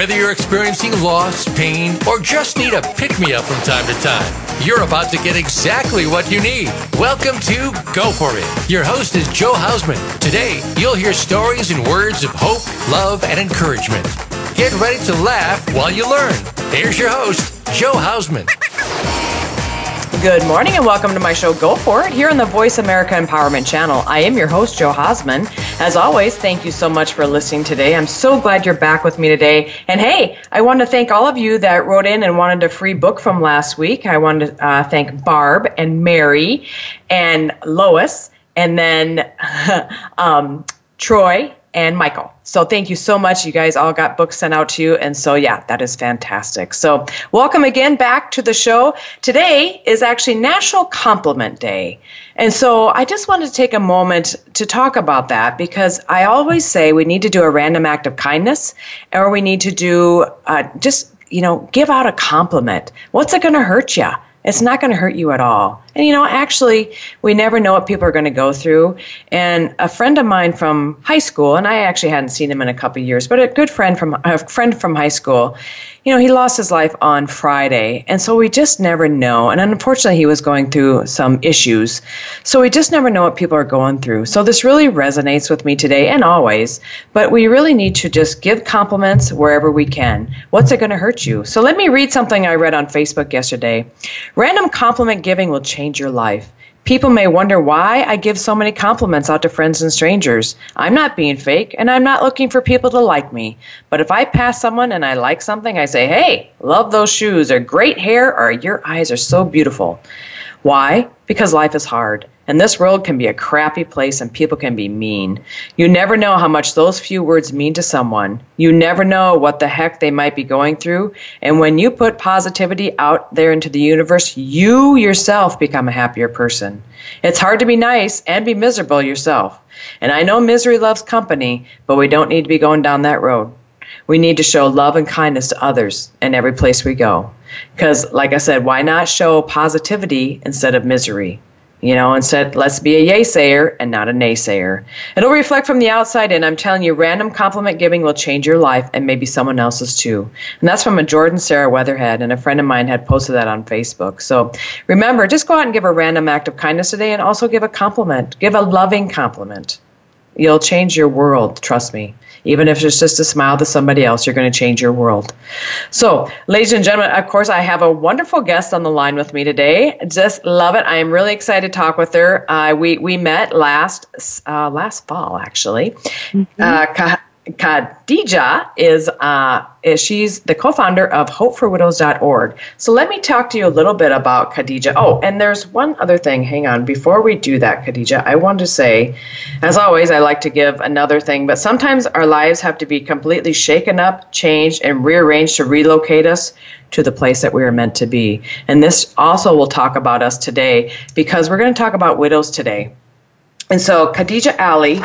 Whether you're experiencing loss, pain, or just need a pick me up from time to time, you're about to get exactly what you need. Welcome to Go For It. Your host is Jo Hausman. Today, you'll hear stories and words of hope, love, and encouragement. Get ready to laugh while you learn. Here's your host, Jo Hausman. Good morning and welcome to my show Go For It here on the Voice America Empowerment Channel. I am your host, Jo Hausman. As always, thank you so much for listening today. I'm so glad you're back with me today. And hey, I want to thank all of you that wrote in and wanted a free book from last week. I want to uh, thank Barb and Mary and Lois and then um, Troy and Michael. So thank you so much. You guys all got books sent out to you. And so, yeah, that is fantastic. So, welcome again back to the show. Today is actually National Compliment Day. And so, I just wanted to take a moment to talk about that because I always say we need to do a random act of kindness or we need to do uh, just, you know, give out a compliment. What's it going to hurt you? It's not going to hurt you at all. And you know, actually, we never know what people are going to go through. And a friend of mine from high school, and I actually hadn't seen him in a couple years, but a good friend from a friend from high school, you know, he lost his life on Friday. And so we just never know. And unfortunately, he was going through some issues. So we just never know what people are going through. So this really resonates with me today and always. But we really need to just give compliments wherever we can. What's it going to hurt you? So let me read something I read on Facebook yesterday. Random compliment giving will change your life. People may wonder why I give so many compliments out to friends and strangers. I'm not being fake, and I'm not looking for people to like me. But if I pass someone and I like something, I say, hey, love those shoes, or great hair, or your eyes are so beautiful. Why? Because life is hard. And this world can be a crappy place and people can be mean. You never know how much those few words mean to someone. You never know what the heck they might be going through. And when you put positivity out there into the universe, you yourself become a happier person. It's hard to be nice and be miserable yourself. And I know misery loves company, but we don't need to be going down that road. We need to show love and kindness to others in every place we go. Because, like I said, why not show positivity instead of misery? You know, and said, let's be a yay sayer and not a naysayer. It'll reflect from the outside in. I'm telling you, random compliment giving will change your life and maybe someone else's too. And that's from a Jordan Sarah Weatherhead, and a friend of mine had posted that on Facebook. So remember, just go out and give a random act of kindness today and also give a compliment. Give a loving compliment. You'll change your world, trust me. Even if it's just a smile to somebody else, you're going to change your world. So, ladies and gentlemen, of course, I have a wonderful guest on the line with me today. Just love it. I am really excited to talk with her. Uh, we we met last uh, last fall, actually. Mm-hmm. Uh, Khadija is, uh, is she's the co-founder of HopeForWidows.org. So let me talk to you a little bit about Khadija. Oh, and there's one other thing. Hang on, before we do that, Khadija, I want to say, as always, I like to give another thing. But sometimes our lives have to be completely shaken up, changed, and rearranged to relocate us to the place that we are meant to be. And this also will talk about us today because we're going to talk about widows today. And so Khadija Ali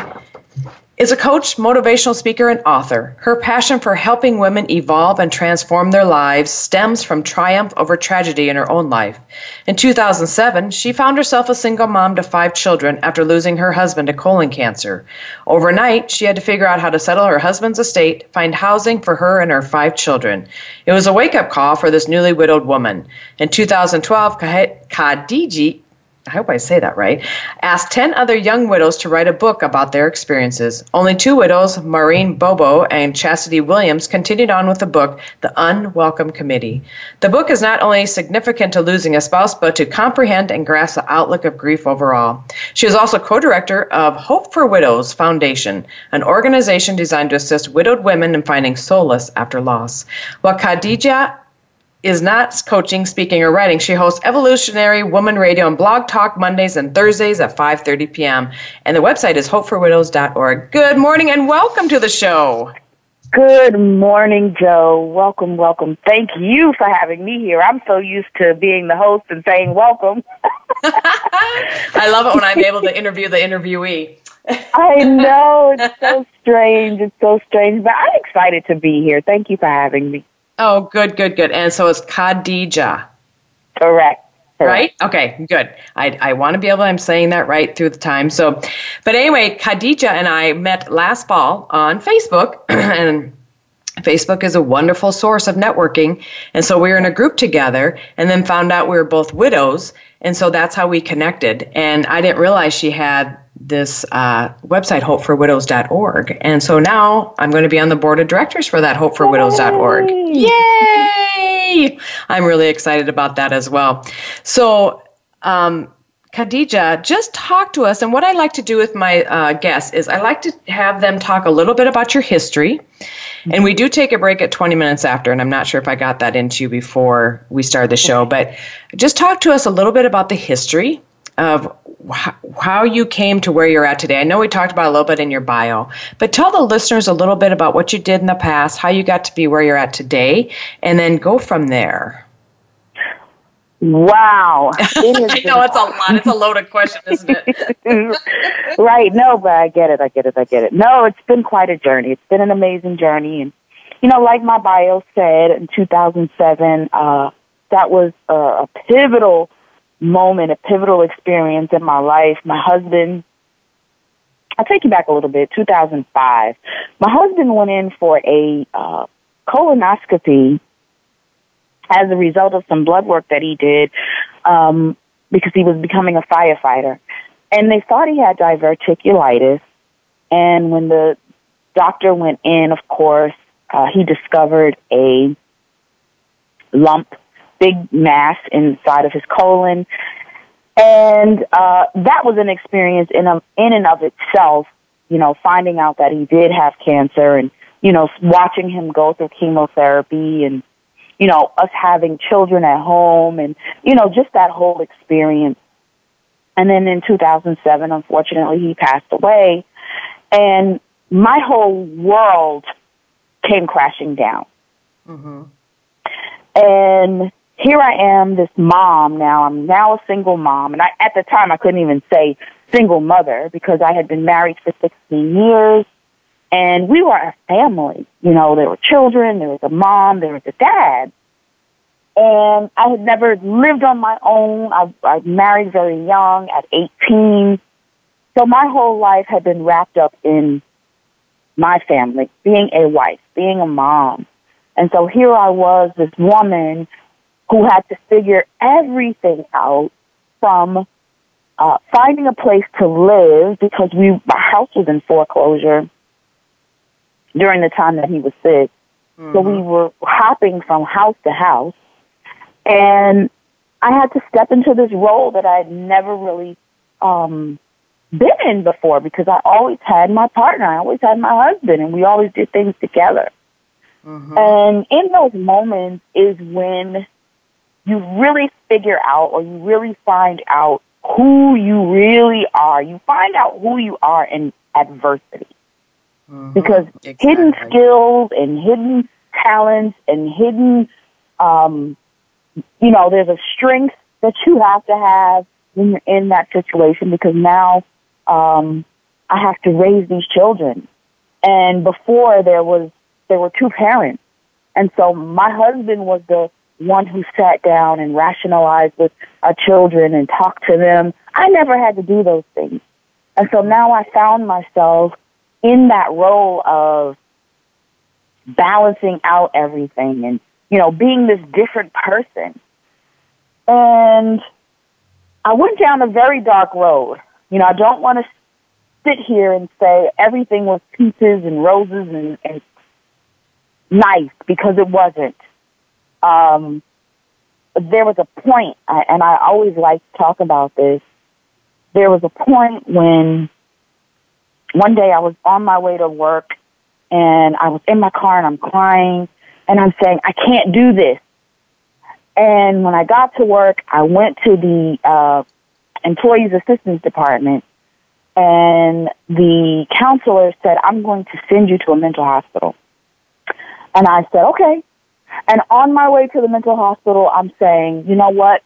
is a coach, motivational speaker, and author. Her passion for helping women evolve and transform their lives stems from triumph over tragedy in her own life. In 2007, she found herself a single mom to five children after losing her husband to colon cancer. Overnight, she had to figure out how to settle her husband's estate, find housing for her and her five children. It was a wake up call for this newly widowed woman. In 2012, Khadija I hope I say that right, asked 10 other young widows to write a book about their experiences. Only two widows, Maureen Bobo and Chastity Williams, continued on with the book, The Unwelcome Committee. The book is not only significant to losing a spouse, but to comprehend and grasp the outlook of grief overall. She is also co director of Hope for Widows Foundation, an organization designed to assist widowed women in finding solace after loss. While Khadija is not coaching, speaking, or writing. She hosts Evolutionary Woman Radio and Blog Talk Mondays and Thursdays at 5:30 p.m. And the website is hopeforwidows.org. Good morning and welcome to the show. Good morning, Jo. Welcome, welcome. Thank you for having me here. I'm so used to being the host and saying welcome. I love it when I'm able to interview the interviewee. I know. It's so strange. It's so strange. But I'm excited to be here. Thank you for having me. Oh, good, good, good. And so it's Khadija. Correct. Right? Okay, good. I, I want to be able, I'm saying that right through the time. So, but anyway, Khadija and I met last fall on Facebook, and Facebook is a wonderful source of networking. And so we were in a group together and then found out we were both widows. And so that's how we connected. And I didn't realize she had this uh, website, hopeforwidows.org. And so now I'm going to be on the board of directors for that, hopeforwidows.org. Yay! I'm really excited about that as well. So, um, Khadija, just talk to us. And what I like to do with my uh, guests is I like to have them talk a little bit about your history. And we do take a break at 20 minutes after, and I'm not sure if I got that into you before we started the show, but just talk to us a little bit about the history of how you came to where you're at today. I know we talked about a little bit in your bio, but tell the listeners a little bit about what you did in the past, how you got to be where you're at today, and then go from there. Wow. I know it's a lot. It's a loaded question, isn't it? right. No, but I get it. I get it. I get it. No, it's been quite a journey. It's been an amazing journey. And, you know, like my bio said in 2007, uh, that was a, a pivotal moment, a pivotal experience in my life. My husband, I'll take you back a little bit, 2005. My husband went in for a uh, colonoscopy as a result of some blood work that he did um, because he was becoming a firefighter. And they thought he had diverticulitis. And when the doctor went in, of course, uh, he discovered a lump big mass inside of his colon. And uh, that was an experience in, a, in and of itself, you know, finding out that he did have cancer and, you know, watching him go through chemotherapy and, you know, us having children at home and, you know, just that whole experience. And then in 2007, unfortunately, he passed away. And my whole world came crashing down. Mm-hmm. And here I am, this mom now. I'm now a single mom. And I, at the time, I couldn't even say single mother because I had been married for 16 years. And we were a family. You know, there were children, there was a mom, there was a dad. And I had never lived on my own. I, I married very young at 18. So my whole life had been wrapped up in my family, being a wife, being a mom. And so here I was, this woman who had to figure everything out from uh, finding a place to live because we our house was in foreclosure during the time that he was sick. Mm-hmm. So we mm-hmm. were hopping from house to house, and I had to step into this role that I had never really um, been in before because I always had my partner, I always had my husband, and we always did things together. Mm-hmm. And in those moments is when you really figure out or you really find out who you really are. You find out who you are in adversity. Mm-hmm. Because exactly. hidden skills and hidden talents and hidden, um, you know, there's a strength that you have to have when you're in that situation because now, um, I have to raise these children. And before there was, there were two parents. And so my husband was the one who sat down and rationalized with our children and talked to them. I never had to do those things. And so now I found myself in that role of balancing out everything and, you know, being this different person. And I went down a very dark road. You know, I don't want to sit here and say everything was peaches and roses and, and nice because it wasn't um, there was a point, and I always like to talk about this. There was a point when one day I was on my way to work and I was in my car and I'm crying and I'm saying, I can't do this. And when I got to work, I went to the uh, employees assistance department, and the counselor said, "I'm going to send you to a mental hospital." And I said, "Okay." And on my way to the mental hospital, I'm saying, "You know what?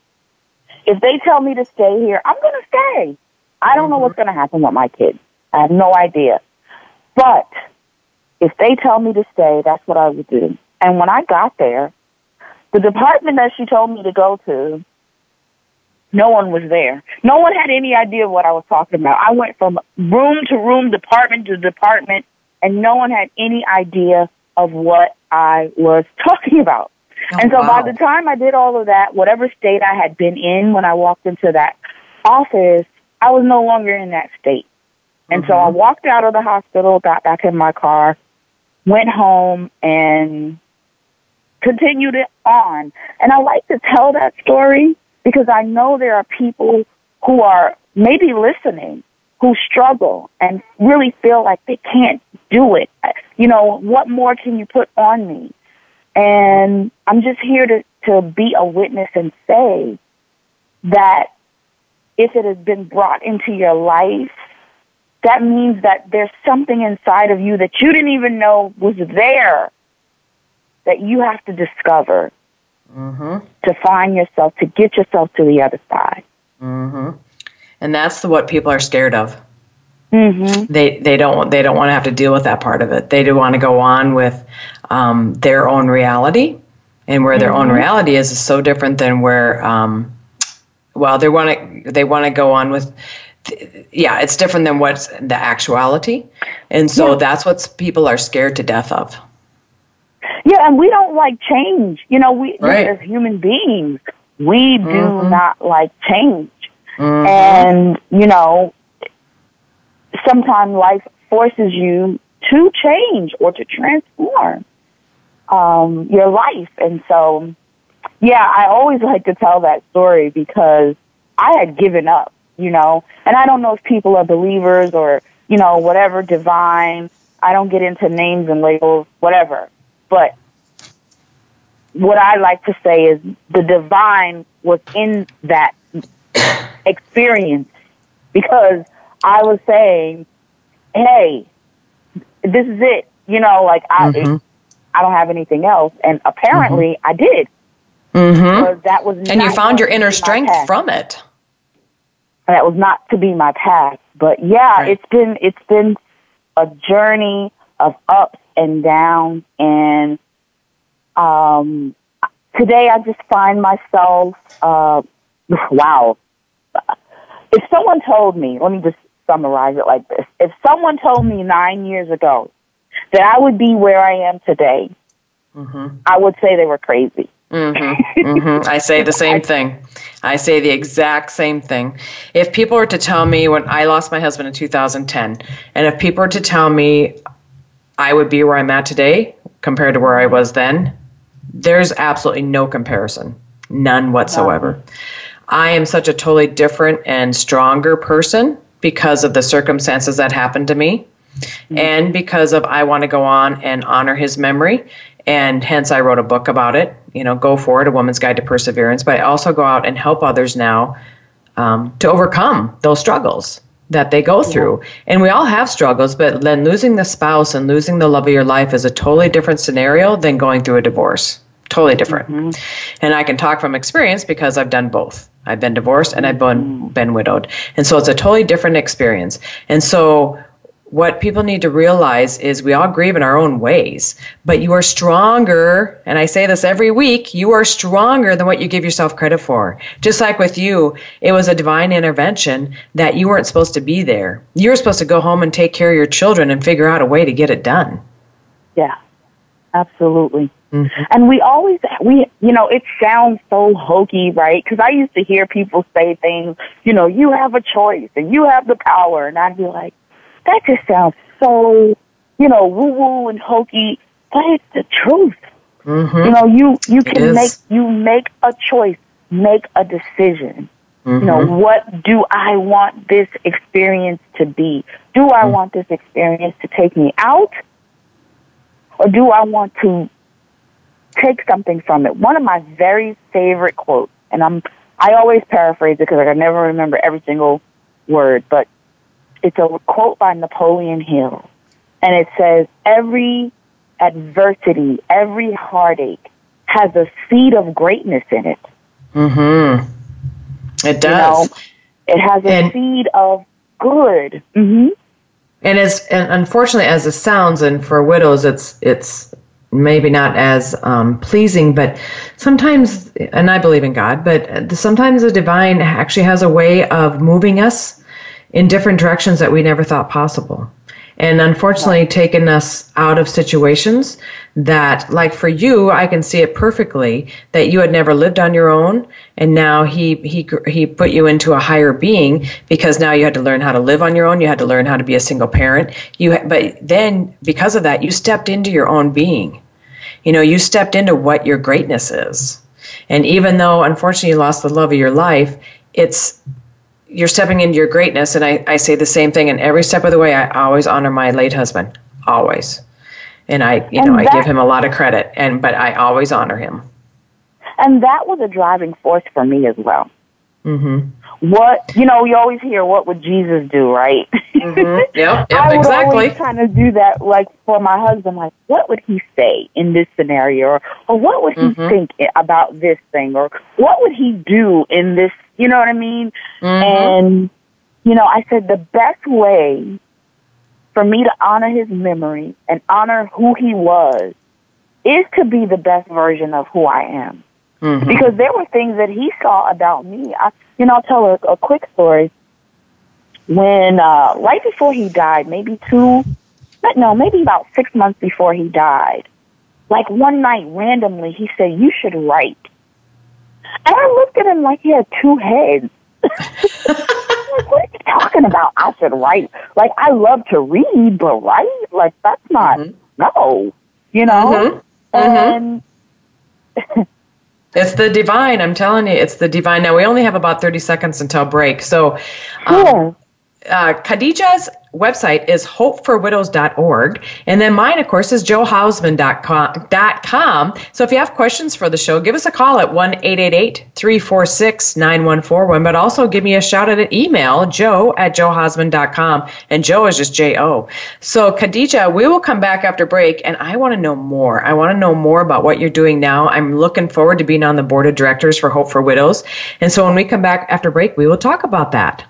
If they tell me to stay here, I'm going to stay. I don't know what's going to happen with my kids. I have no idea. But if they tell me to stay, that's what I would do." And when I got there, the department that she told me to go to, no one was there. No one had any idea what I was talking about. I went from room to room, department to department, and no one had any idea of what I was talking about. Oh, and so wow. by the time I did all of that, whatever state I had been in when I walked into that office, I was no longer in that state. And mm-hmm. so I mm-hmm. walked out of the hospital, got back in my car, went home, and continued it on. And I like to tell that story because I know there are people who are maybe listening who struggle and really feel like they can't do it. You know, what more can you put on me? And I'm just here to, to be a witness and say that if it has been brought into your life, that means that there's something inside of you that you didn't even know was there that you have to discover mm-hmm. to find yourself, to get yourself to the other side. Mm-hmm. And that's the, what people are scared of. Mm-hmm. They they don't they don't want to have to deal with that part of it. They do want to go on with um, their own reality, and where their own mm-hmm. reality is, is so different than where. Um, well, they want to they want to go on with yeah, it's different than what's the actuality. And so yeah. that's what people are scared to death of. Yeah, and we don't like change. You know, we right. as human beings, we do mm-hmm. not like change. Mm-hmm. And, you know, sometimes life forces you to change or to transform um, your life. And so, yeah, I always like to tell that story because I had given up, you know, and I don't know if people are believers or, you know, whatever, divine. I don't get into names and labels, whatever. But what I like to say is the divine was in that experience because I was saying, "Hey, this is it." You know, like I, mm-hmm. I don't have anything else, and apparently mm-hmm. I did. Mm-hmm. That was, and you found your inner strength from it. That was not to be my path, but yeah, right. it's been it's been a journey of ups and downs, and um, today I just find myself, uh, wow. If someone told me, let me just summarize it like this. If someone told me nine years ago that I would be where I am today, mm-hmm. I would say they were crazy. Mm-hmm. Mm-hmm. I say the same thing. I say the exact same thing. If people were to tell me when I lost my husband in 2010, and if people were to tell me I would be where I'm at today compared to where I was then, there's absolutely no comparison, none whatsoever. No. I am such a totally different and stronger person because of the circumstances that happened to me mm-hmm. and because of I want to go on and honor his memory and hence I wrote a book about it, you know, Go For It, A Woman's Guide to Perseverance, but I also go out and help others now um, to overcome those struggles that they go through. And we all have struggles, but then losing the spouse and losing the love of your life is a totally different scenario than going through a divorce. Totally different. Mm-hmm. And I can talk from experience because I've done both. I've been divorced and I've been, mm-hmm. been widowed. And so it's a totally different experience. And so what people need to realize is we all grieve in our own ways, but you are stronger. And I say this every week you are stronger than what you give yourself credit for. Just like with you, it was a divine intervention that you weren't supposed to be there. You were supposed to go home and take care of your children and figure out a way to get it done. Yeah, absolutely. Mm-hmm. And we always, we, you know, it sounds so hokey, right? Because I used to hear people say things, you know, you have a choice and you have the power. And I'd be like, that just sounds so, you know, woo woo and hokey, but it's the truth. Mm-hmm. You know, you you can make you make a choice, make a decision. Mm-hmm. You know, mm-hmm. what do I want this experience to be? Do I mm-hmm. want this experience to take me out? Or do I want to take something from it. One of my very favorite quotes, and I'm I always paraphrase it because I never remember every single word, but it's a quote by Napoleon Hill, and it says, "Every adversity, every heartache has a seed of greatness in it." Hmm. It does. You know, it has a and, seed of good. Mm-hmm. And as and unfortunately as it sounds, and for widows, it's it's maybe not as um, pleasing, but sometimes, and I believe in God, but sometimes the divine actually has a way of moving us in different directions that we never thought possible. And unfortunately taken us out of situations that like for you i can see it perfectly that you had never lived on your own and now he he he put you into a higher being because now you had to learn how to live on your own you had to learn how to be a single parent. You but then because of that you stepped into your own being. You know you stepped into what your greatness is. And even though unfortunately you lost the love of your life it's you're stepping into your greatness and I, I say the same thing and every step of the way i always honor my late husband always. And i you and know that, i give him a lot of credit and but i always honor him. And that was a driving force for me as well. Mm-hmm. what you know you always hear what would jesus do right? Mm-hmm. yeah, yeah I would exactly. always kind of do that like for my husband like what would he say in this scenario? Or, or what would he mm-hmm. think about this thing? Or what would he do in this you know what I mean? Mm-hmm. And, you know, I said the best way for me to honor his memory and honor who he was is to be the best version of who I am. Mm-hmm. Because there were things that he saw about me. I, you know, I'll tell a, a quick story. When, uh, right before he died, maybe two, but no, maybe about six months before he died, like one night randomly, he said, you should write. And I looked at him like he had two heads. like, what are you talking about? I should write. Like, I love to read, but write? Like, that's not, mm-hmm. no. You know? Mm-hmm. And. Mm-hmm. It's the divine. I'm telling you, it's the divine. Now we only have about 30 seconds until break. So, um, uh, Khadijah's website is hopeforwidows.org. And then mine, of course, is johausman.com. So if you have questions for the show, give us a call at 1 346 9141. But also give me a shout out at email, jo at johausman.com. And Jo is just J O. So, Khadijah, we will come back after break, and I want to know more. I want to know more about what you're doing now. I'm looking forward to being on the board of directors for Hope for Widows. And so when we come back after break, we will talk about that.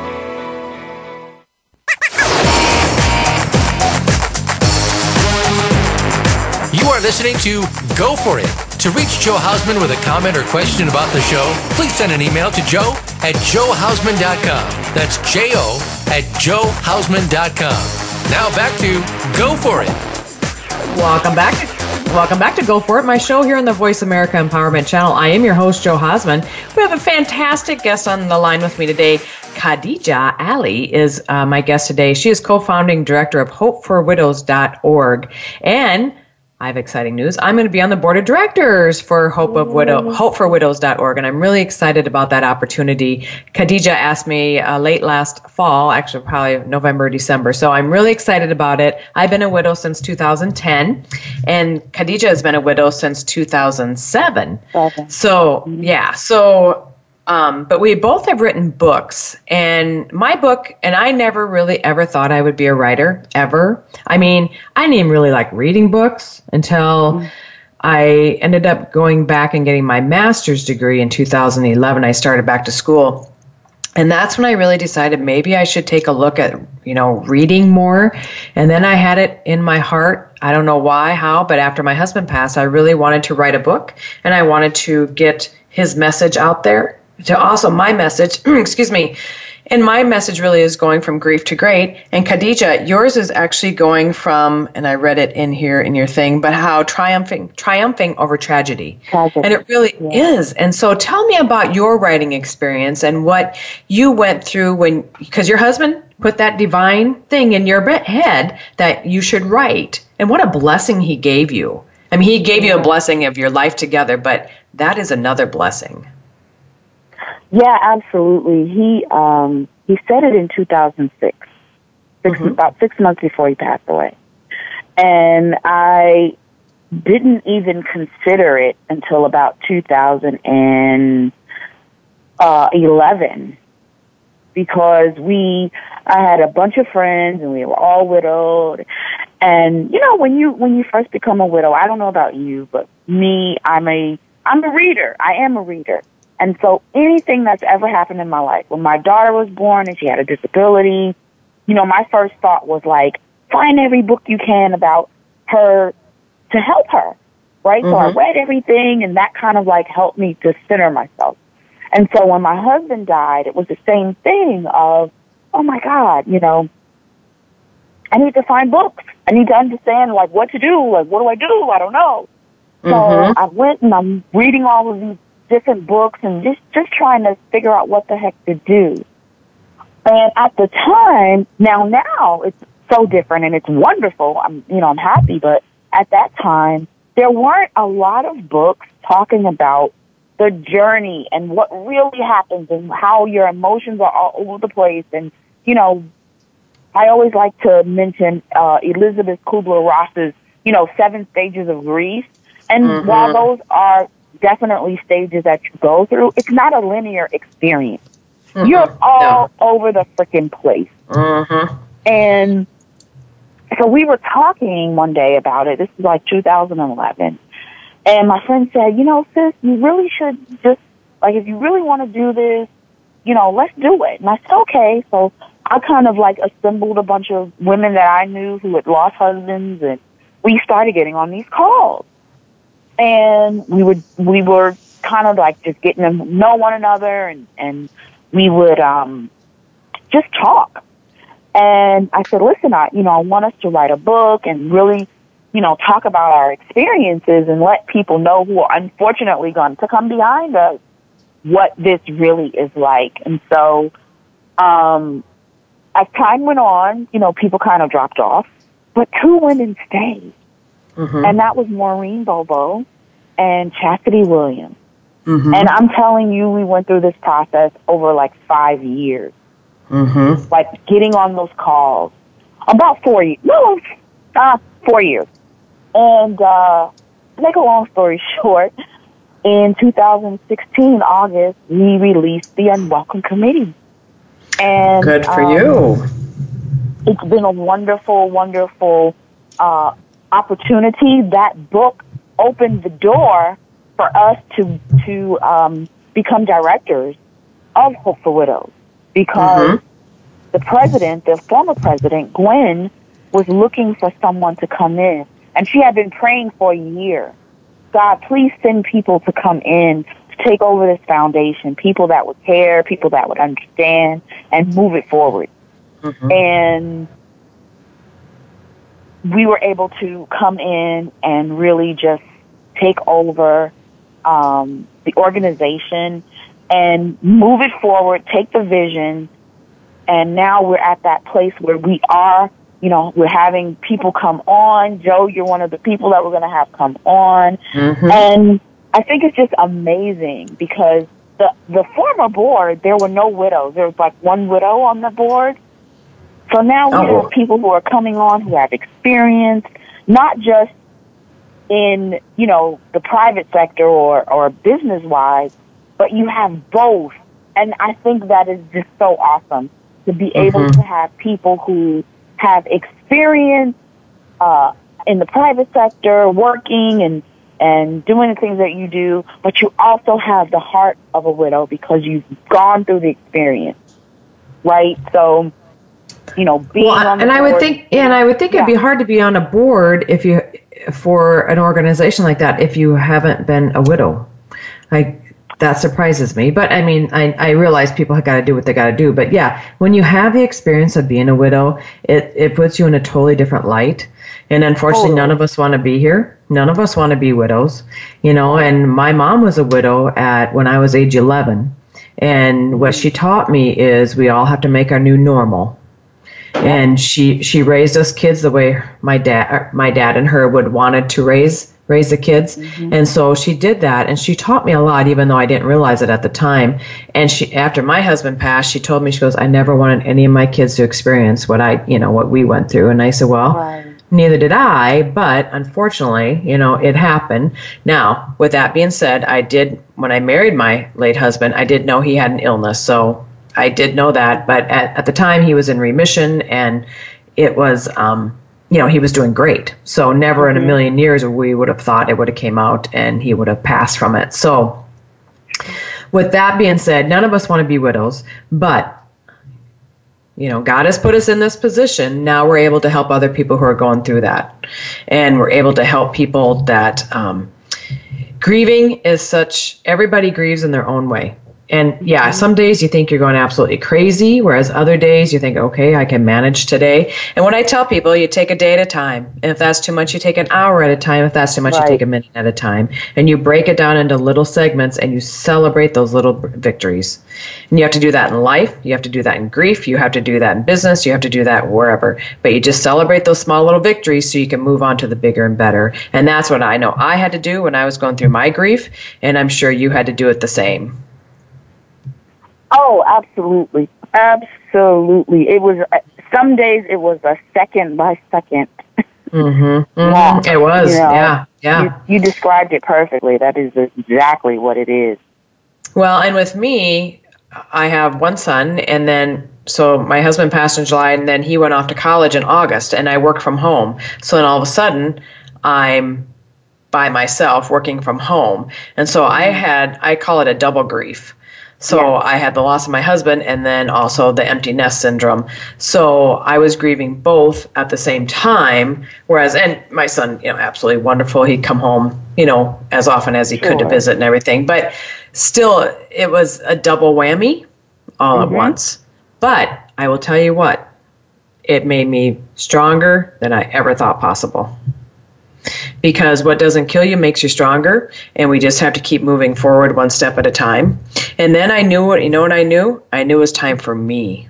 Listening to Go For It. To reach Jo Hausman with a comment or question about the show, please send an email to jo at johausman.com. That's J O at johausman.com. Now back to Go For It. Welcome back. Welcome back to Go For It, my show here on the Voice America Empowerment Channel. I am your host, Jo Hausman. We have a fantastic guest on the line with me today. Khadijah Ali is uh, my guest today. She is co founding director of hopeforwidows.org. And I have exciting news. I'm going to be on the board of directors for Hope of Widow, hopeforwidows.org, and I'm really excited about that opportunity. Khadija asked me uh, late last fall, actually probably November, December. So I'm really excited about it. I've been a widow since 2010, and Khadija has been a widow since 2007. Seven. So yeah, so um, but we both have written books, and my book, and I never really ever thought I would be a writer ever. I mean, I didn't even really like reading books until I ended up going back and getting my master's degree in 2011. I started back to school. And that's when I really decided maybe I should take a look at, you know, reading more. And then I had it in my heart. I don't know why, how, but after my husband passed, I really wanted to write a book and I wanted to get his message out there to also my message, excuse me, and my message really is going from grief to great. And Khadija, yours is actually going from, and I read it in here in your thing, but how triumphing, triumphing over tragedy. Tragedy. And it really is. And so tell me about your writing experience and what you went through when, because your husband put that divine thing in your head that you should write. And what a blessing he gave you. I mean, he gave you a blessing of your life together, but that is another blessing. Yeah, absolutely. He um he said it in 2006, 6 about six months before he passed away, and I didn't even consider it until about 2011 because we I had a bunch of friends and we were all widowed. And you know when you when you first become a widow I don't know about you but me I'm a I'm a reader. I am a reader and so anything that's ever happened in my life, when my daughter was born and she had a disability, you know, my first thought was like, find every book you can about her to help her. Right? So I mm-hmm. read everything and that kind of like helped me to center myself. And so when my husband died, it was the same thing of, oh my God, you know, I need to find books. I need to understand like what to do. Like what do I do? I don't know. So mm-hmm. I went and I'm reading all of these different books and just just trying to figure out what the heck to do. And at the time, now now it's so different and it's wonderful. I'm you know I'm happy, but at that time there weren't a lot of books talking about the journey and what really happens and how your emotions are all over the place. And you know, I always like to mention uh, Elizabeth Kubler Ross's you know seven stages of grief. And while those are definitely stages that you go through, it's not a linear experience. You're all over the freaking place. Mm-hmm. And so we were talking one day about it. This is like 2011. And my friend said, you know, sis, you really should just, like, if you really want to do this, you know, let's do it. And I said, okay. So I kind of like assembled a bunch of women that I knew who had lost husbands and we started getting on these calls and we would we were kind of like just getting to know one another and and we would um just talk. And i said listen i you know i want us to write a book and really you know talk about our experiences and let people know who are unfortunately going to come behind us what this really is like. And so um as time went on you know people kind of dropped off. But two women stayed and that was Maureen Bobo and Chastity Williams. And I'm telling you, we went through this process over like five years. Mm-hmm. Like getting on those calls. About four years. No, uh, four years. And, uh, make a long story short, in 2016, August, we released the Unwelcome Committee. And, Good for um, you. it's been a wonderful, wonderful uh, opportunity. That book opened the door for us to to um, become directors of Hope for Widows because the president, the former president, Gwen, was looking for someone to come in, and she had been praying for a year. God, please send people to come in to take over this foundation, people that would care, people that would understand, and move it forward. And we were able to come in and really just take over um, the organization and move it forward, take the vision, and now we're at that place where we are you know, we're having people come on. Jo, you're one of the people that we're going to have come on. Mm-hmm. And I think it's just amazing because the, the former board, there were no widows. There was like one widow on the board. So now we Oh. have people who are coming on who have experience, not just in, you know, the private sector or, or business wise, but you have both. And I think that is just so awesome to be able Mhm. to have people who have experience uh, in the private sector, working and and doing the things that you do, but you also have the heart of a widow because you've gone through the experience, right? So, you know, being Well, on the and I would think, yeah, and I would think it'd be hard to be on a board if you, for an organization like that, if you haven't been a widow. Like that surprises me. But I mean, I, I realize people have got to do what they got to do. But yeah, when you have the experience of being a widow, it, it puts you in a totally different light. And unfortunately, none of us want to be here. None of us want to be widows, you know. And my mom was a widow at when I was age 11. And what she taught me is we all have to make our new normal and she she raised us kids the way my dad my dad and her would wanted to raise raise the kids mm-hmm. and so she did that and she taught me a lot even though I didn't realize it at the time and she after my husband passed she told me she goes I never wanted any of my kids to experience what I you know what we went through and I said well Right. neither did I, but unfortunately, you know, it happened. Now, with that being said, I did, when I married my late husband, I did know he had an illness. So I did know that, but at, at the time he was in remission and it was, um, you know, he was doing great. So never in a million years we would have thought it would have came out and he would have passed from it. So with that being said, none of us want to be widows, but you know, God has put us in this position. Now we're able to help other people who are going through that. And we're able to help people that um, grieving is such, everybody grieves in their own way. And yeah, mm-hmm. some days you think you're going absolutely crazy, whereas other days you think, okay, I can manage today. And when I tell people, you take a day at a time. And if that's too much, you take an hour at a time. If that's too much, you take a minute at a time. And you break it down into little segments and you celebrate those little victories. And you have to do that in life. You have to do that in grief. You have to do that in business. You have to do that wherever. But you just celebrate those small little victories so you can move on to the bigger and better. And that's what I know I had to do when I was going through my grief. And I'm sure you had to do it the same. Oh, absolutely. Absolutely. It was, uh, some days it was a second by second. Mm-hmm. Yeah. It was. You know, yeah. Yeah. You, you described it perfectly. That is exactly what it is. Well, and with me, I have one son, and then so my husband passed in July, and then he went off to college in August, and I work from home. So then all of a sudden, I'm by myself working from home, and so I had I call it a double grief. So I had the loss of my husband and then also the empty nest syndrome. So I was grieving both at the same time. Whereas, and my son, you know, absolutely wonderful. He'd come home, you know, as often as he could to visit and everything. But still, it was a double whammy all at mm-hmm. once. But I will tell you what, it made me stronger than I ever thought possible. Because what doesn't kill you makes you stronger, and we just have to keep moving forward one step at a time. And then I knew what you know what I knew. I knew it was time for me.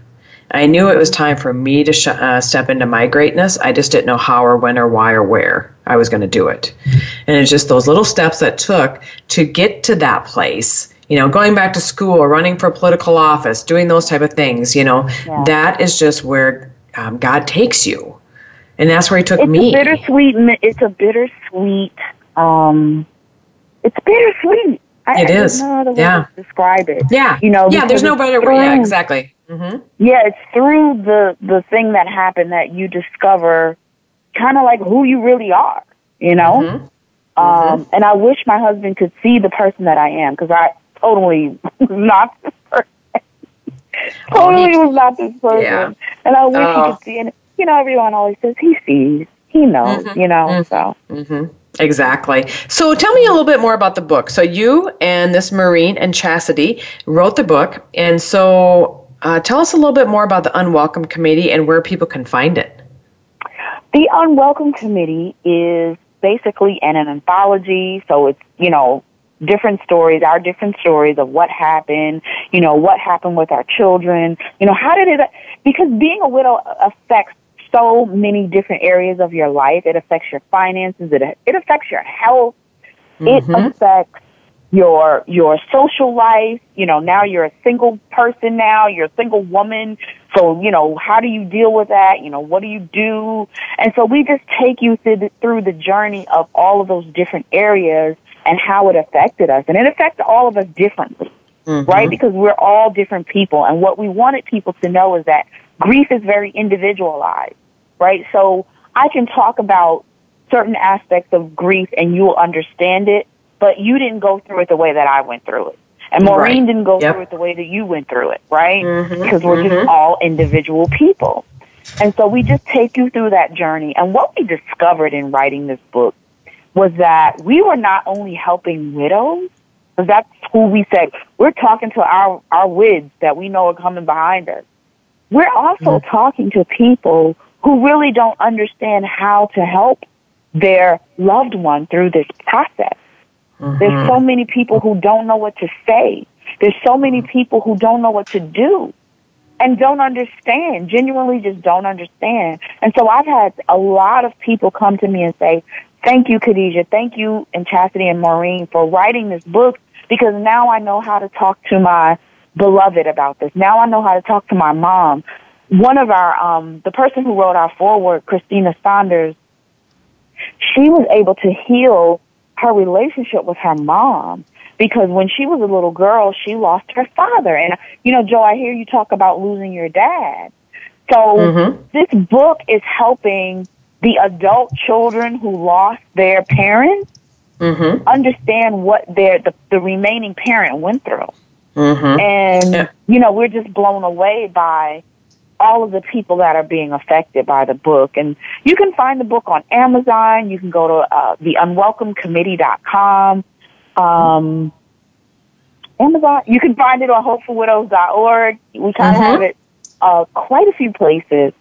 I knew it was time for me to sh- uh, step into my greatness. I just didn't know how or when or why or where I was going to do it. And it's just those little steps that took to get to that place. You know, going back to school, running for political office, doing those type of things. You know, Yeah. that is just where um, God takes you, and that's where He took It's me. a bittersweet. It's a bittersweet. Um, it's bittersweet. I, It I don't is. know other way Yeah. to describe it. Yeah. You know. Yeah. There's no better way. Yeah. Exactly. hmm Yeah, it's through the the thing that happened that you discover, kind of like who you really are. You know. Mm-hmm. Um, and I wish my husband could see the person that I am because I totally was not this person. totally was not this person. Oh, Yeah. And I wish Oh. he could see. And you know, everyone always says he sees, he knows. Mhm. You know, Mhm. so. hmm Exactly. So tell me a little bit more about the book. So you and this Maureen and Chastity wrote the book, and so uh, tell us a little bit more about the Unwelcome Committee and where people can find it. The Unwelcome Committee is basically an, an anthology, so it's, you know, different stories, our different stories of what happened, you know, what happened with our children, you know, how did it, because being a widow affects so many different areas of your life. It affects your finances. It, it affects your health. Mm-hmm. It affects your your social life. You know, now you're a single person now, you're a single woman. So, you know, how do you deal with that? You know, what do you do? And so we just take you through the, through the journey of all of those different areas and how it affected us. And it affected all of us differently, mm-hmm. right? Because we're all different people. And what we wanted people to know is that grief is very individualized, right? So I can talk about certain aspects of grief and you'll understand it but you didn't go through it the way that I went through it. And Maureen right. didn't go yep. through it the way that you went through it, right? Mm-hmm. Because we're mm-hmm. just all individual people. And so we just take you through that journey. And what we discovered in writing this book was that we were not only helping widows, because that's who we said, we're talking to our, our wids that we know are coming behind us. We're also mm-hmm. talking to people who really don't understand how to help their loved one through this process. Mm-hmm. There's so many people who don't know what to say. There's so many people who don't know what to do and don't understand, genuinely just don't understand. And so I've had a lot of people come to me and say, thank you, Khadijah. Thank you and Chastity and Maureen for writing this book because now I know how to talk to my beloved about this. Now I know how to talk to my mom. One of our, um, the person who wrote our foreword, Christina Saunders, she was able to heal her relationship with her mom because when she was a little girl, she lost her father. And, you know, Jo, I hear you talk about losing your dad. So mm-hmm. this book is helping the adult children who lost their parents mm-hmm. understand what their the, the remaining parent went through. Mm-hmm. And, yeah. you know, we're just blown away by all of the people that are being affected by the book. And you can find the book on Amazon. You can go to uh, theunwelcomecommittee.com. Um, Amazon. You can find it on hopefulwidows.org. We kind of mm-hmm. have it uh, quite a few places.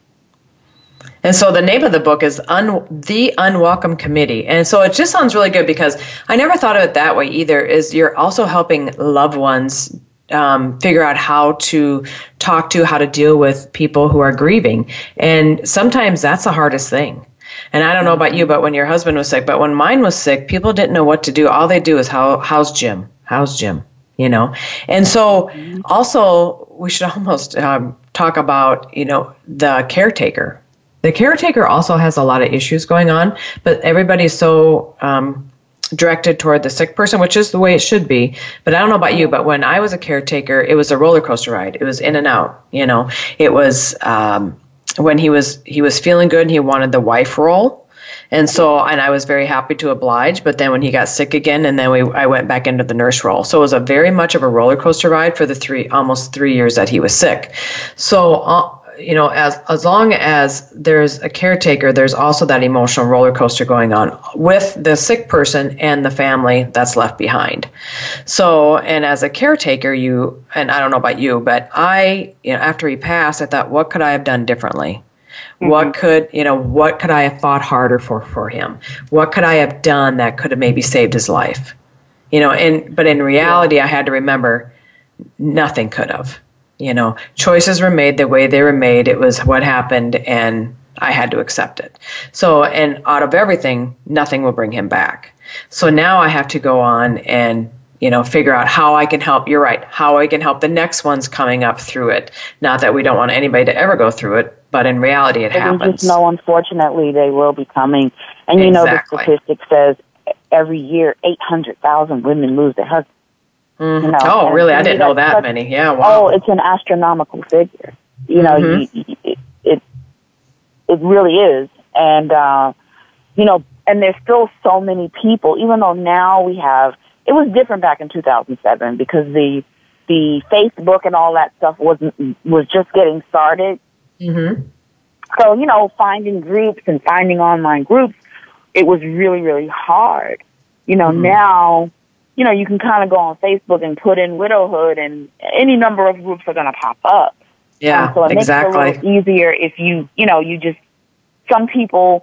And so the name of the book is Un- The Unwelcome Committee. And so it just sounds really good because I never thought of it that way either, is you're also helping loved ones um, figure out how to talk to, how to deal with people who are grieving. And sometimes that's the hardest thing. And I don't know about you, but when your husband was sick, but when mine was sick, people didn't know what to do. All they do is how how's Jim? How's Jim? You know. And so also we should almost um, talk about you know the caretaker. The caretaker also has a lot of issues going on, but everybody's so um, directed toward the sick person, which is the way it should be. But I don't know about you, but when I was a caretaker, it was a roller coaster ride. It was in and out. You know, it was um, when he was he was feeling good and he wanted the wife role. And so, and I was very happy to oblige. But then when he got sick again, and then we, I went back into the nurse role. So it was a very much of a roller coaster ride for the three, almost three years that he was sick. So uh, you know, as as long as there's a caretaker, there's also that emotional roller coaster going on with the sick person and the family that's left behind. So, and as a caretaker, you and I don't know about you, but I, you know, after he passed, I thought, what could I have done differently? Mm-hmm. What could you know? What could I have fought harder for for him? What could I have done that could have maybe saved his life? You know, and but in reality. I had to remember nothing could have you know, choices were made the way they were made. It was what happened, and I had to accept it. So, and out of everything, nothing will bring him back. So now I have to go on and you know figure out how I can help. You're right. How I can help the next ones coming up through it. Not that we don't want anybody to ever go through it, but in reality, it but happens. We just know, unfortunately, they will be coming. And you exactly. know, the statistic says every year, 800,000 women lose their husbands. Mm-hmm. You know, oh, really? I didn't know that such, many. Yeah. Wow. Oh, it's an astronomical figure. You know, mm-hmm. you, it, it it really is, and uh, you know, and there's still so many people. Even though now we have, it was different back in 2007 because the the Facebook and all that stuff wasn't was just getting started. Mm-hmm. So you know, finding groups and finding online groups, it was really really hard. You know, mm-hmm. now you know, you can kind of go on Facebook and put in widowhood, and any number of groups are going to pop up. Yeah, so it exactly. makes it a little easier if you, you know, you just some people.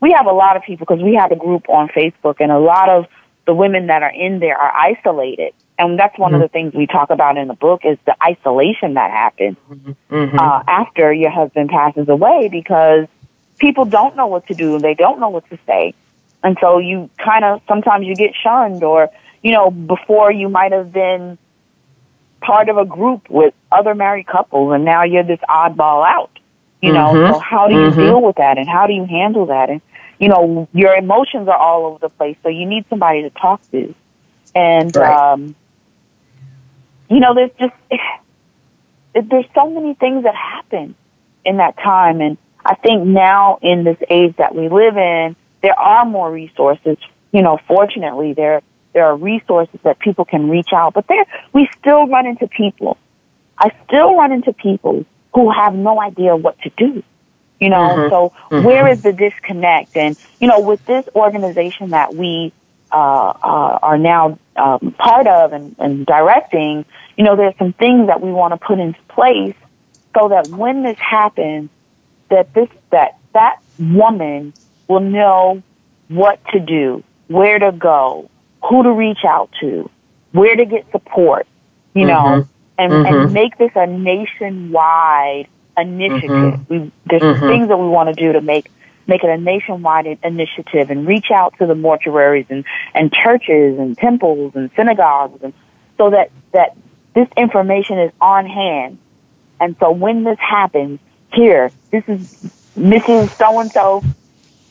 We have a lot of people because we have a group on Facebook, and a lot of the women that are in there are isolated, and that's one mm-hmm. of the things we talk about in the book is the isolation that happens mm-hmm. uh, after your husband passes away because people don't know what to do and they don't know what to say. And so you kind of, sometimes you get shunned or, you know, before you might have been part of a group with other married couples and now you're this oddball out. You know, Mhm. so how do you Mhm. deal with that and how do you handle that? And, you know, your emotions are all over the place, so you need somebody to talk to. And, Right. um, you know, there's just, there's so many things that happen in that time. And I think now in this age that we live in, there are more resources. You know, fortunately, there there are resources that people can reach out, but there we still run into people. I still run into people who have no idea what to do. You know, Mhm. so Mhm. where is the disconnect? And you know, with this organization that we uh, uh, are now um, part of and, and directing, you know, there's some things that we want to put into place so that when this happens, that this that that woman will know what to do, where to go, who to reach out to, where to get support, you know, Mhm. and Mhm. and make this a nationwide initiative. We, there's Mhm. things that we want to do to make make it a nationwide initiative and reach out to the mortuaries and and churches and temples and synagogues and so that that this information is on hand. And so when this happens, here, this is Mrs. So and so.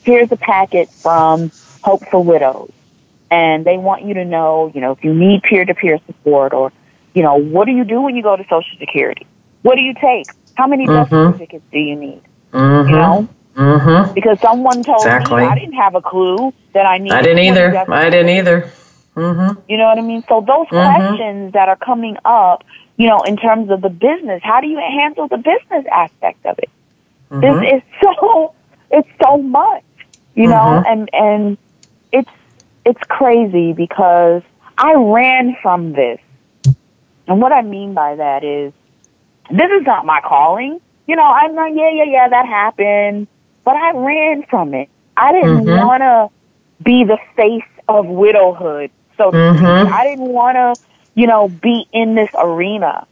Here's a packet from Hope for Widows, and they want you to know, you know, if you need peer-to-peer support, or, you know, what do you do when you go to Social Security? What do you take? How many death Mhm. certificates do you need? Mm-hmm. You know, Mhm. because someone told Exactly. me I didn't have a clue that I needed. I didn't either. I didn't either. Mhm. you know what I mean? So those Mhm. questions that are coming up, you know, in terms of the business, how do you handle the business aspect of it? This is so it's so much, you know, Mhm. and and it's it's crazy because I ran from this. And what I mean by that is this is not my calling. You know, I'm like, yeah, yeah, yeah, that happened. But I ran from it. I didn't Mhm. wanna be the face of widowhood, so to Mhm. I didn't wanna, you know, be in this arena.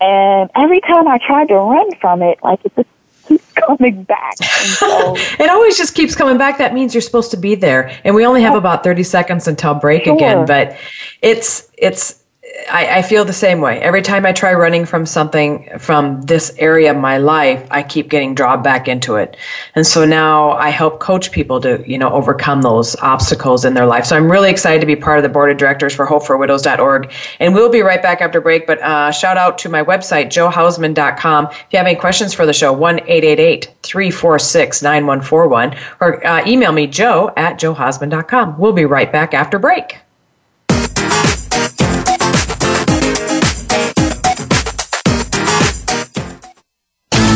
And every time I tried to run from it, like it just keeps coming back. So it always just keeps coming back. That means you're supposed to be there, and we only have about thirty seconds until break Sure. again. But it's it's. I, I feel the same way. Every time I try running from something from this area of my life, I keep getting drawn back into it. And so now I help coach people to, you know, overcome those obstacles in their life. So I'm really excited to be part of the board of directors for hopeforwidows.org. And we'll be right back after break. But uh, shout out to my website, johausman.com. If you have any questions for the show, 1 346 9141, or uh, email me, jo at johausman.com. We'll be right back after break.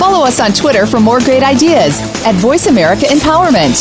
Follow us on Twitter for more great ideas at Voice America Empowerment.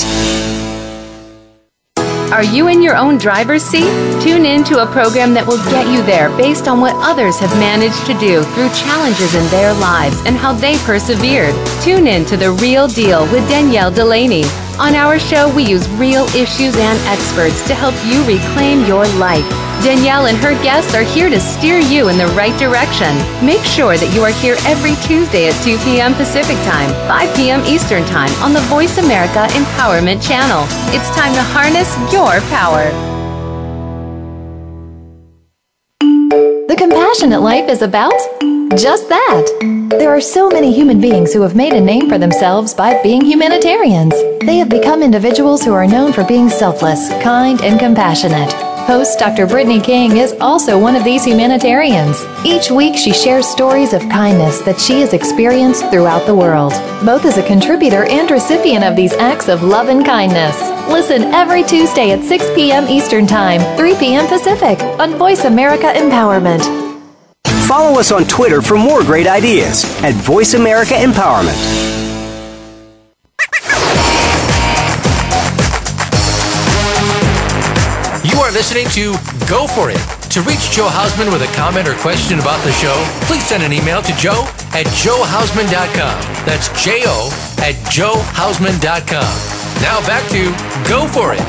Are you in your own driver's seat? Tune in to a program that will get you there based on what others have managed to do through challenges in their lives and how they persevered. Tune in to The Real Deal with Danielle Delaney. On our show, we use real issues and experts to help you reclaim your life. Danielle and her guests are here to steer you in the right direction. Make sure that you are here every Tuesday at 2 p.m. Pacific Time, 5 p.m. Eastern Time on the Voice America Empowerment Channel. It's time to harness your power. The Compassionate Life is about just that. There are so many human beings who have made a name for themselves by being humanitarians. They have become individuals who are known for being selfless, kind, and compassionate. Host Dr. Brittany King is also one of these humanitarians. Each week, she shares stories of kindness that she has experienced throughout the world, both as a contributor and recipient of these acts of love and kindness. Listen every Tuesday at 6 p.m. Eastern Time, 3 p.m. Pacific on Voice America Empowerment. Follow us on Twitter for more great ideas at Voice America Empowerment. Listening to Go For It. To reach Jo Hausman with a comment or question about the show, please send an email to jo at johausman.com. That's J O at johausman.com. Now back to Go For It.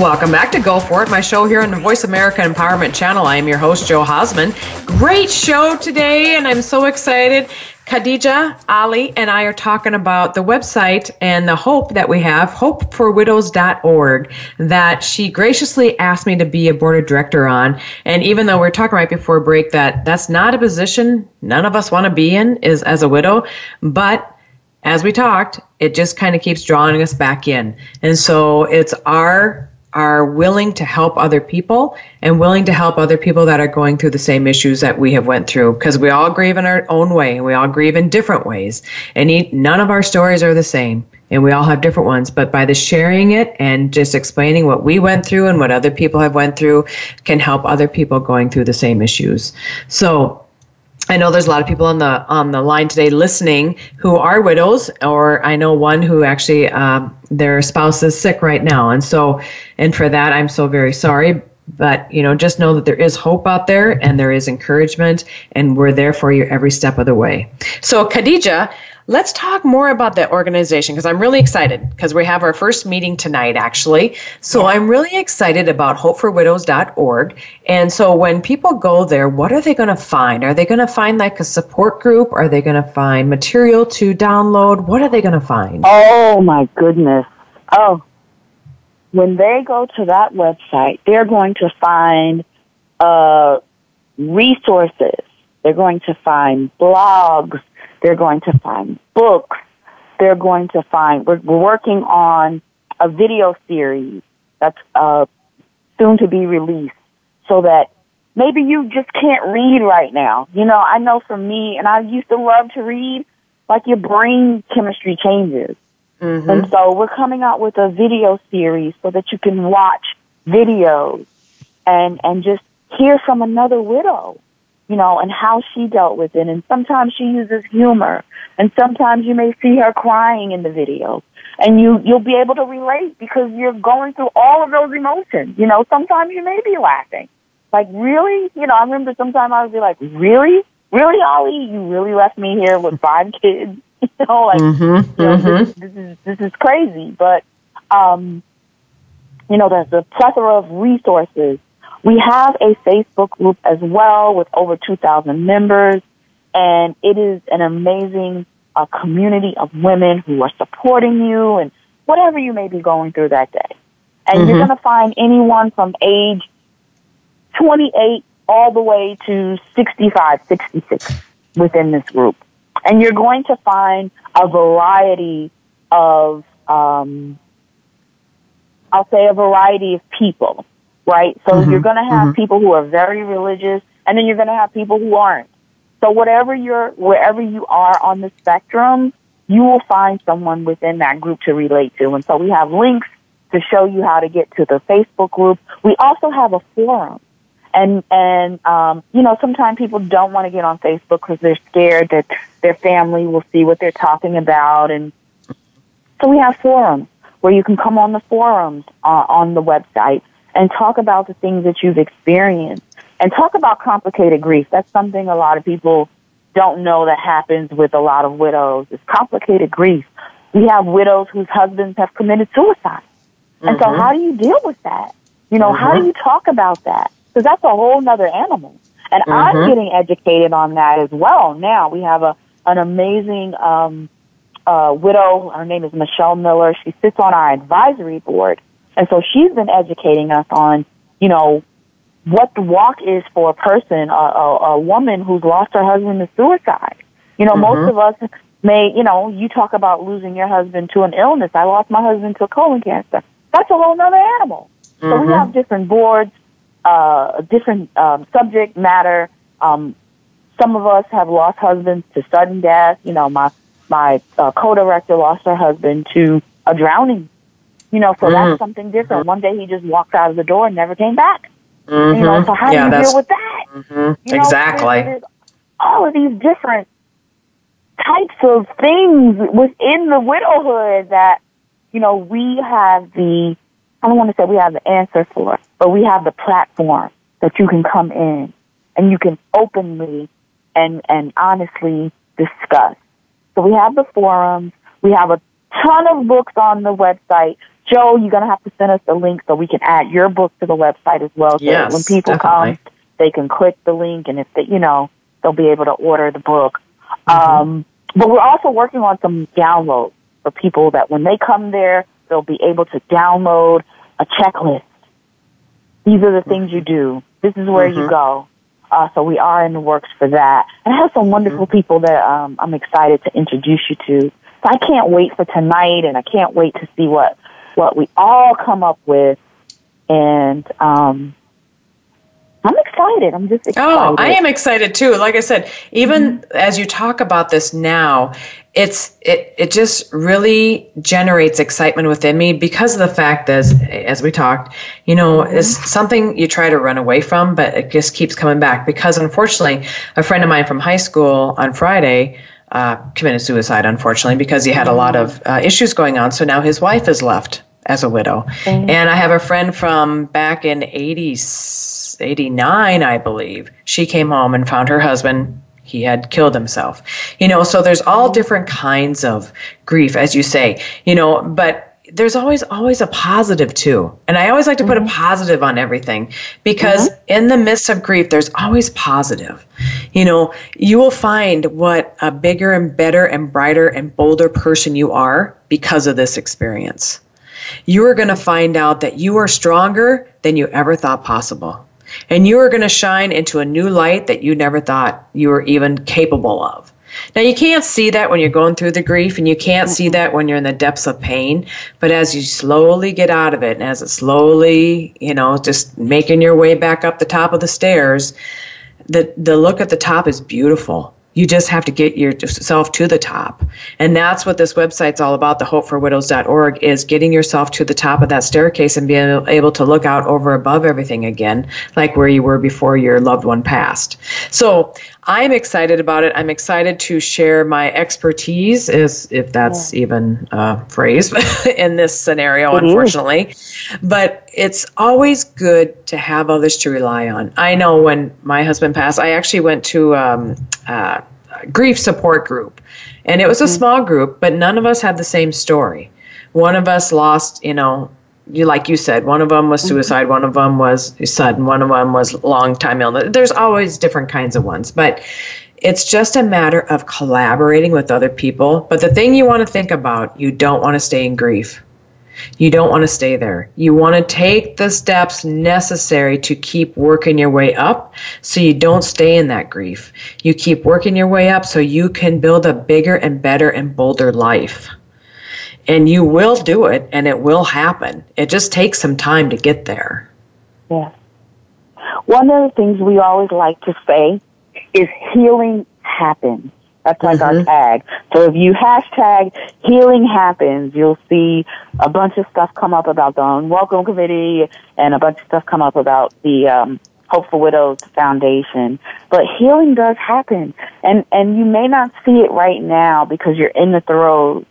Welcome back to Go For It, my show here on the Voice America Empowerment Channel. I am your host, Jo Hausman. Great show today, and I'm so excited Khadija Ali and I are talking about the website and the hope that we have, hopeforwidows.org, that she graciously asked me to be a board of director on. And even though we are talking right before break that that's not a position none of us want to be in is as a widow, but as we talked, it just kind of keeps drawing us back in. And so it's our are willing to help other people and willing to help other people that are going through the same issues that we have went through. Because we all grieve in our own way and we all grieve in different ways. And none of our stories are the same and we all have different ones. But by the sharing it and just explaining what we went through and what other people have went through can help other people going through the same issues. So I know there's a lot of people on the on the line today listening who are widows, or I know one who actually um, their spouse is sick right now, and so and for that I'm so very sorry. But you know, just know that there is hope out there, and there is encouragement, and we're there for you every step of the way. So, Khadija, Let's talk more about that organization because I'm really excited because we have our first meeting tonight, actually. So I'm really excited about hopeforwidows.org. And so when people go there, what are they going to find? Are they going to find like a support group? Are they going to find material to download? What are they going to find? Oh, my goodness. Oh, when they go to that website, they're going to find uh, resources. They're going to find blogs they're going to find books. They're going to find, we're, we're working on a video series that's uh, soon to be released so that maybe you just can't read right now. You know, I know for me, and I used to love to read, like your brain chemistry changes. Mm-hmm. And so we're coming out with a video series so that you can watch videos and, and just hear from another widow you know, and how she dealt with it. And sometimes she uses humor, and sometimes you may see her crying in the video, and you you'll be able to relate because you're going through all of those emotions. You know, sometimes you may be laughing, like really. You know, I remember sometimes I would be like, really, really, Ollie, you really left me here with five kids. you know, like mm-hmm, you know, mm-hmm. This, this is this is crazy, but um, you know, there's a plethora of resources we have a Facebook group as well with over 2,000 members, and it is an amazing uh, community of women who are supporting you and whatever you may be going through that day. And mm-hmm. you're going to find anyone from age 28 all the way to 65, 66 within this group. And you're going to find a variety of, um, I'll say a variety of people right? So mm-hmm. you're going to have mm-hmm. people who are very religious, and then you're going to have people who aren't. So whatever you're, wherever you are on the spectrum, you will find someone within that group to relate to. And so we have links to show you how to get to the Facebook group. We also have a forum. And, and, um, you know, sometimes people don't want to get on Facebook because they're scared that their family will see what they're talking about. And so we have forums where you can come on the forums uh, on the website and talk about the things that you've experienced and talk about complicated grief. That's something a lot of people don't know that happens with a lot of widows. It's complicated grief. We have widows whose husbands have committed suicide. And mm-hmm. so how do you deal with that? You know, mm-hmm. how do you talk about that? Because that's a whole other animal. And mm-hmm. I'm getting educated on that as well. Now we have a, an amazing, um, uh, widow. Her name is Michelle Miller. She sits on our advisory board and so she's been educating us on, you know, what the walk is for a person, a, a, a woman who's lost her husband to suicide. You know, mm-hmm. most of us may, you know, you talk about losing your husband to an illness. I lost my husband to colon cancer. That's a whole other animal. Mm-hmm. So we mm-hmm. have different boards, uh, different um, subject matter. Um, some of us have lost husbands to sudden death. You know, my my uh, co-director lost her husband to a drowning you know, so mm-hmm. that's something different. Mm-hmm. One day he just walked out of the door and never came back. Mm-hmm. You know, so how yeah, do you deal with that? Mm-hmm. You know, exactly. There's, there's all of these different types of things within the widowhood that, you know, we have the, I don't want to say we have the answer for, but we have the platform that you can come in and you can openly and, and honestly discuss. So we have the forums. We have a ton of books on the website. Jo, you're going to have to send us the link so we can add your book to the website as well. So yes, when people definitely. come, they can click the link and if they, you know, they'll be able to order the book. Um, but we're also working on some downloads for people that when they come there, they'll be able to download a checklist. These are the things you do. This is where you go. Uh, so we are in the works for that. And I have some wonderful people that um, I'm excited to introduce you to. So I can't wait for tonight, and I can't wait to see what what we all come up with. And um, I'm excited. I'm just excited. Oh, I am excited too. Like I said, even as you talk about this now, it's it it just really generates excitement within me because of the fact that as, as we talked, you know, it's something you try to run away from, but it just keeps coming back. Because unfortunately, a friend of mine from high school on Friday uh, committed suicide, unfortunately, because he had a lot of uh, issues going on. So now his wife is left as a widow. And I have a friend from back in 80s, 89, I believe. She came home and found her husband. He had killed himself. You know, so there's all different kinds of grief, as you say, you know, but there's always always a positive too. And i always like to put a mm-hmm. positive on everything because mm-hmm. in the midst of grief there's always positive. You know you will find what a bigger and better and brighter and bolder person you are because of this experience. You are going to find out that you are stronger than you ever thought possible. And you are going to shine into a new light that you never thought you were even capable of now, you can't see that when you're going through the grief, and you can't see that when you're in the depths of pain. But as you slowly get out of it, and as it slowly, you know, just making your way back up the top of the stairs, the, the look at the top is beautiful. You just have to get yourself to the top. And that's what this website's all about, the hopeforwidows.org, is getting yourself to the top of that staircase and being able to look out over above everything again, like where you were before your loved one passed. So I'm excited about it. I'm excited to share my expertise, is if that's even a phrase in this scenario, It is. unfortunately. But it's always good to have others to rely on. I know when my husband passed, I actually went to um, uh, a grief support group, and it was a small group, but none of us had the same story. One of us lost, you know, you like you said, one of them was mm-hmm. suicide, one of them was sudden, one of them was long time illness. There's always different kinds of ones, but it's just a matter of collaborating with other people. But the thing you want to think about, you don't want to stay in grief. You don't want to stay there. You want to take the steps necessary to keep working your way up so you don't stay in that grief. You keep working your way up so you can build a bigger and better and bolder life. And you will do it and it will happen. It just takes some time to get there. Yes. One of the things we always like to say is healing happens. That's like our tag. So if you hashtag healing happens, you'll see a bunch of stuff come up about the Unwelcome Committee and a bunch of stuff come up about the um, Hope for Widows Foundation. But healing does happen. And, and you may not see it right now because you're in the throes.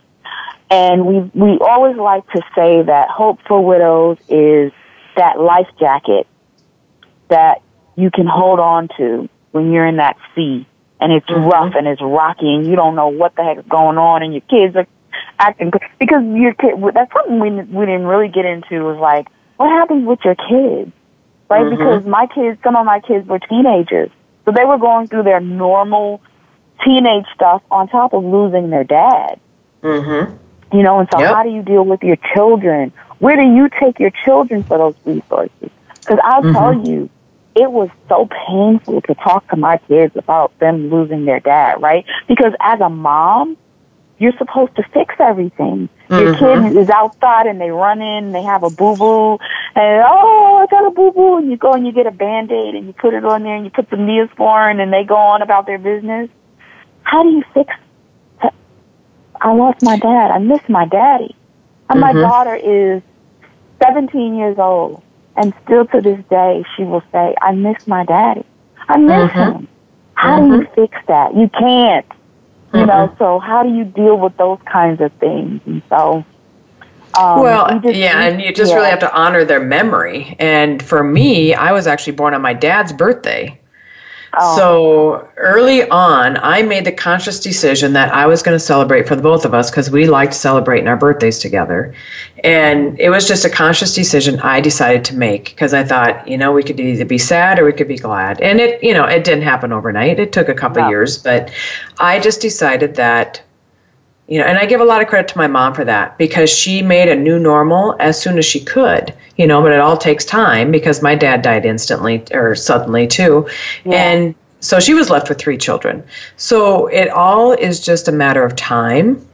And we, we always like to say that Hope for Widows is that life jacket that you can hold on to when you're in that sea. And it's rough and it's rocky and you don't know what the heck is going on and your kids are acting because your kid that's something we we didn't really get into was like what happens with your kids? Right? Because my kids some of my kids were teenagers. So they were going through their normal teenage stuff on top of losing their dad. Mm-hmm. You know and so Yep. how do you deal with your children where do you take your children for those resources because i'll mm-hmm. tell you it was so painful to talk to my kids about them losing their dad, right? Because as a mom, you're supposed to fix everything. Your mm-hmm. kid is outside and they run in and they have a boo boo and oh, I got a boo boo and you go and you get a band aid and you put it on there and you put some Neosporin and they go on about their business. How do you fix I lost my dad. I miss my daddy. And my mm-hmm. daughter is 17 years old. And still to this day, she will say, I miss my daddy. I miss mm-hmm. him. How do you mm-hmm. fix that? You can't. You know, so how do you deal with those kinds of things? And so, um, well, just- yeah, and you just yeah. really have to honor their memory. And for me, I was actually born on my dad's birthday. Oh. So early on, I made the conscious decision that I was going to celebrate for the both of us because we liked celebrating our birthdays together. And it was just a conscious decision I decided to make because I thought, you know, we could either be sad or we could be glad. And it, you know, it didn't happen overnight. It took a couple no. years, but I just decided that you know and i give a lot of credit to my mom for that because she made a new normal as soon as she could you know but it all takes time because my dad died instantly or suddenly too. Yeah. and so she was left with three children. So it all is just a matter of time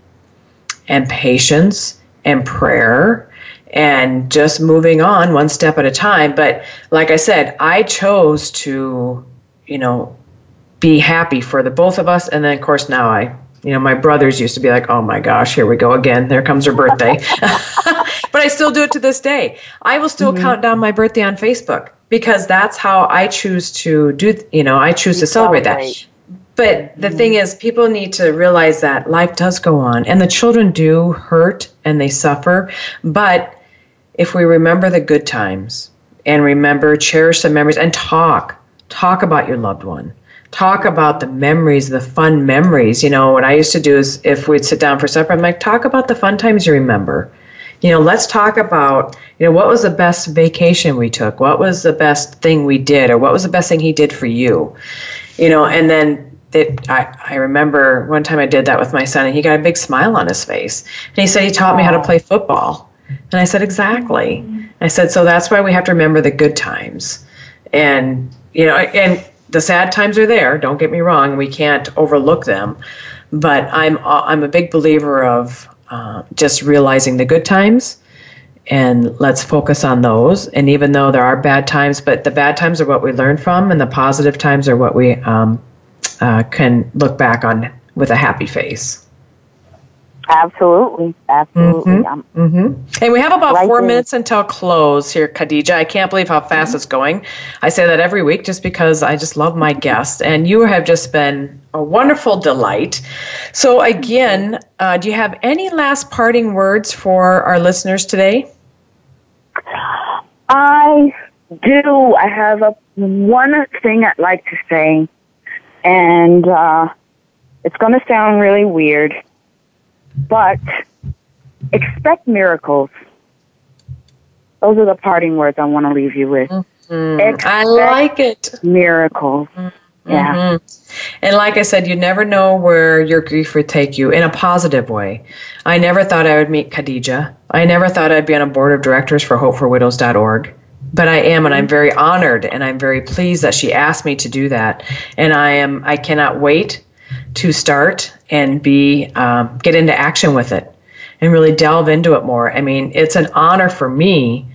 and patience and prayer and just moving on one step at a time. But like i said i chose to you know be happy for the both of us. And then of course now i you know, my brothers used to be like, oh my gosh, here we go again. There comes her birthday. but I still do it to this day. I will still mm-hmm. count down my birthday on Facebook because that's how I choose to do, you know, I choose to celebrate, celebrate, that. But the mm-hmm. thing is, people need to realize that life does go on and the children do hurt and they suffer. But if we remember the good times and remember, cherish the memories and talk, talk about your loved one talk about the memories, the fun memories. You know, what I used to do is if we'd sit down for supper, I'm like, talk about the fun times you remember. You know, let's talk about, you know, what was the best vacation we took? What was the best thing we did? Or what was the best thing he did for you? You know, and then it, I, I remember one time I did that with my son and he got a big smile on his face. And he said he taught me how to play football. And I said, exactly. I said, so that's why we have to remember the good times. And, you know, and the sad times are there. Don't get me wrong; we can't overlook them. But I'm I'm a big believer of uh, just realizing the good times, and let's focus on those. And even though there are bad times, but the bad times are what we learn from, and the positive times are what we um, uh, can look back on with a happy face. Absolutely, absolutely. Mm-hmm. Mm-hmm. And we have about right four there. minutes until close here, Khadija. I can't believe how fast mm-hmm. it's going. I say that every week just because I just love my guests, and you have just been a wonderful delight. So, again, uh, do you have any last parting words for our listeners today? I do. I have a one thing I'd like to say, and uh, it's going to sound really weird but expect miracles. Those are the parting words I want to leave you with. Mm-hmm. I like it. Miracles. Mm-hmm. Yeah. And like I said, you never know where your grief would take you in a positive way. I never thought I would meet Khadija. I never thought I'd be on a board of directors for hopeforwidows.org. But I am, and I'm very honored and I'm very pleased that she asked me to do that. And I am, I cannot wait to start and be um, get into action with it and really delve into it more. I mean, it's an honor for me,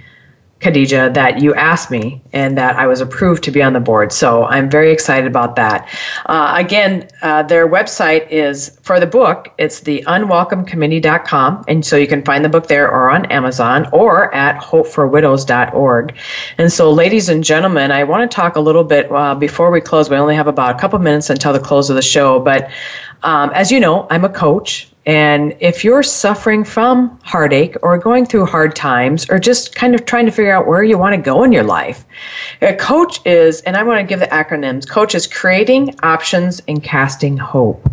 Khadija, that you asked me and that I was approved to be on the board. So I'm very excited about that. Uh, again, uh, their website is for the book, it's the unwelcomecommittee.com. And so you can find the book there or on Amazon or at hopeforwidows.org. And so, ladies and gentlemen, I want to talk a little bit uh, before we close. We only have about a couple minutes until the close of the show. But um, as you know, I'm a coach. And if you're suffering from heartache or going through hard times or just kind of trying to figure out where you want to go in your life, a coach is, and I want to give the acronyms coach is creating options and casting hope.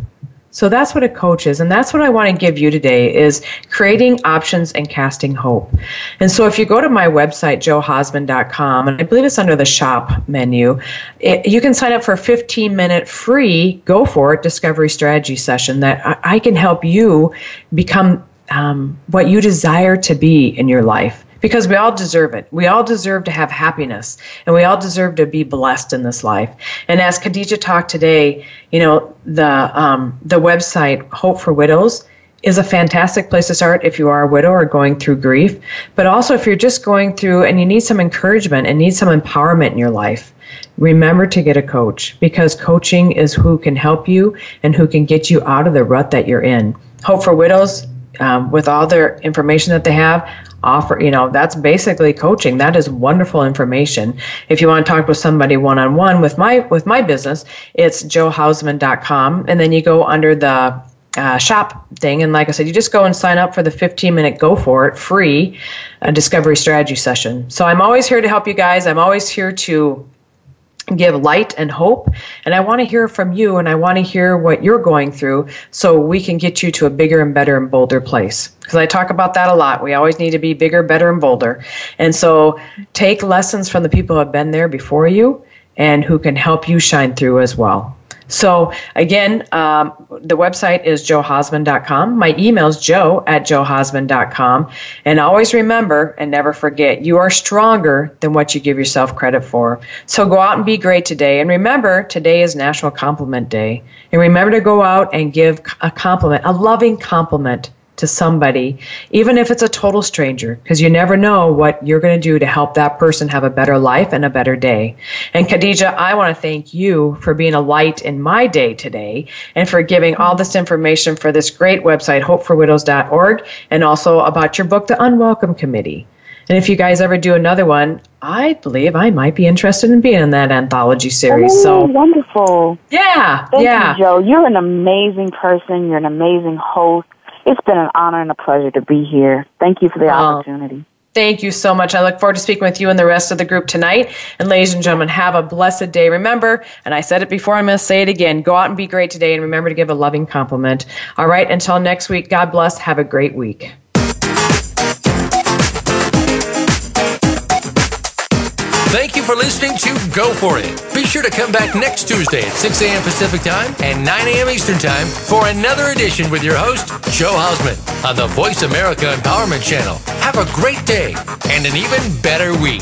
So that's what a coach is, and that's what I want to give you today is creating options and casting hope. And so if you go to my website, johausman.com, and I believe it's under the shop menu, it, you can sign up for a 15 minute free, go for it, discovery strategy session that I, I can help you become um, what you desire to be in your life because we all deserve it. We all deserve to have happiness and we all deserve to be blessed in this life. And as Khadija talked today, you know, the um, the website Hope for Widows is a fantastic place to start if you are a widow or going through grief, but also if you're just going through and you need some encouragement and need some empowerment in your life. Remember to get a coach because coaching is who can help you and who can get you out of the rut that you're in. Hope for Widows um, with all their information that they have offer you know that's basically coaching. That is wonderful information. If you want to talk with somebody one-on-one with my with my business it's johausman.com and then you go under the uh, shop thing. And like i said you just go and sign up for the 15 minute go for it free uh, discovery strategy session. So i'm always here to help you guys. I'm always here to give light and hope. And I want to hear from you and I want to hear what you're going through so we can get you to a bigger and better and bolder place. Because I talk about that a lot. We always need to be bigger, better, and bolder. And so take lessons from the people who have been there before you and who can help you shine through as well. So again, um, the website is johausman.com. My email is jo at johausman.com. And always remember and never forget, you are stronger than what you give yourself credit for. So go out and be great today. And remember, today is National Compliment Day. And remember to go out and give a compliment, a loving compliment to somebody, even if it's a total stranger, because you never know what you're going to do to help that person have a better life and a better day. And Khadija, I want to thank you for being a light in my day today and for giving all this information for this great website, hopeforwidows.org, and also about your book, The Unwelcome Committee. And if you guys ever do another one, I believe I might be interested in being in that anthology series. Oh, so wonderful! Yeah, Thank yeah. you, Jo. You're an amazing person. You're an amazing host. It's been an honor and a pleasure to be here. Thank you for the Oh. opportunity. Thank you so much. I look forward to speaking with you and the rest of the group tonight. And ladies and gentlemen, have a blessed day. Remember, and I said it before, I'm going to say it again go out and be great today and remember to give a loving compliment. All right, until next week, God bless. Have a great week. For listening to Go For It. Be sure to come back next Tuesday at 6 a.m. Pacific Time and 9 a.m. Eastern Time for another edition with your host, Jo Hausman, on the Voice America Empowerment Channel. Have a great day and an even better week.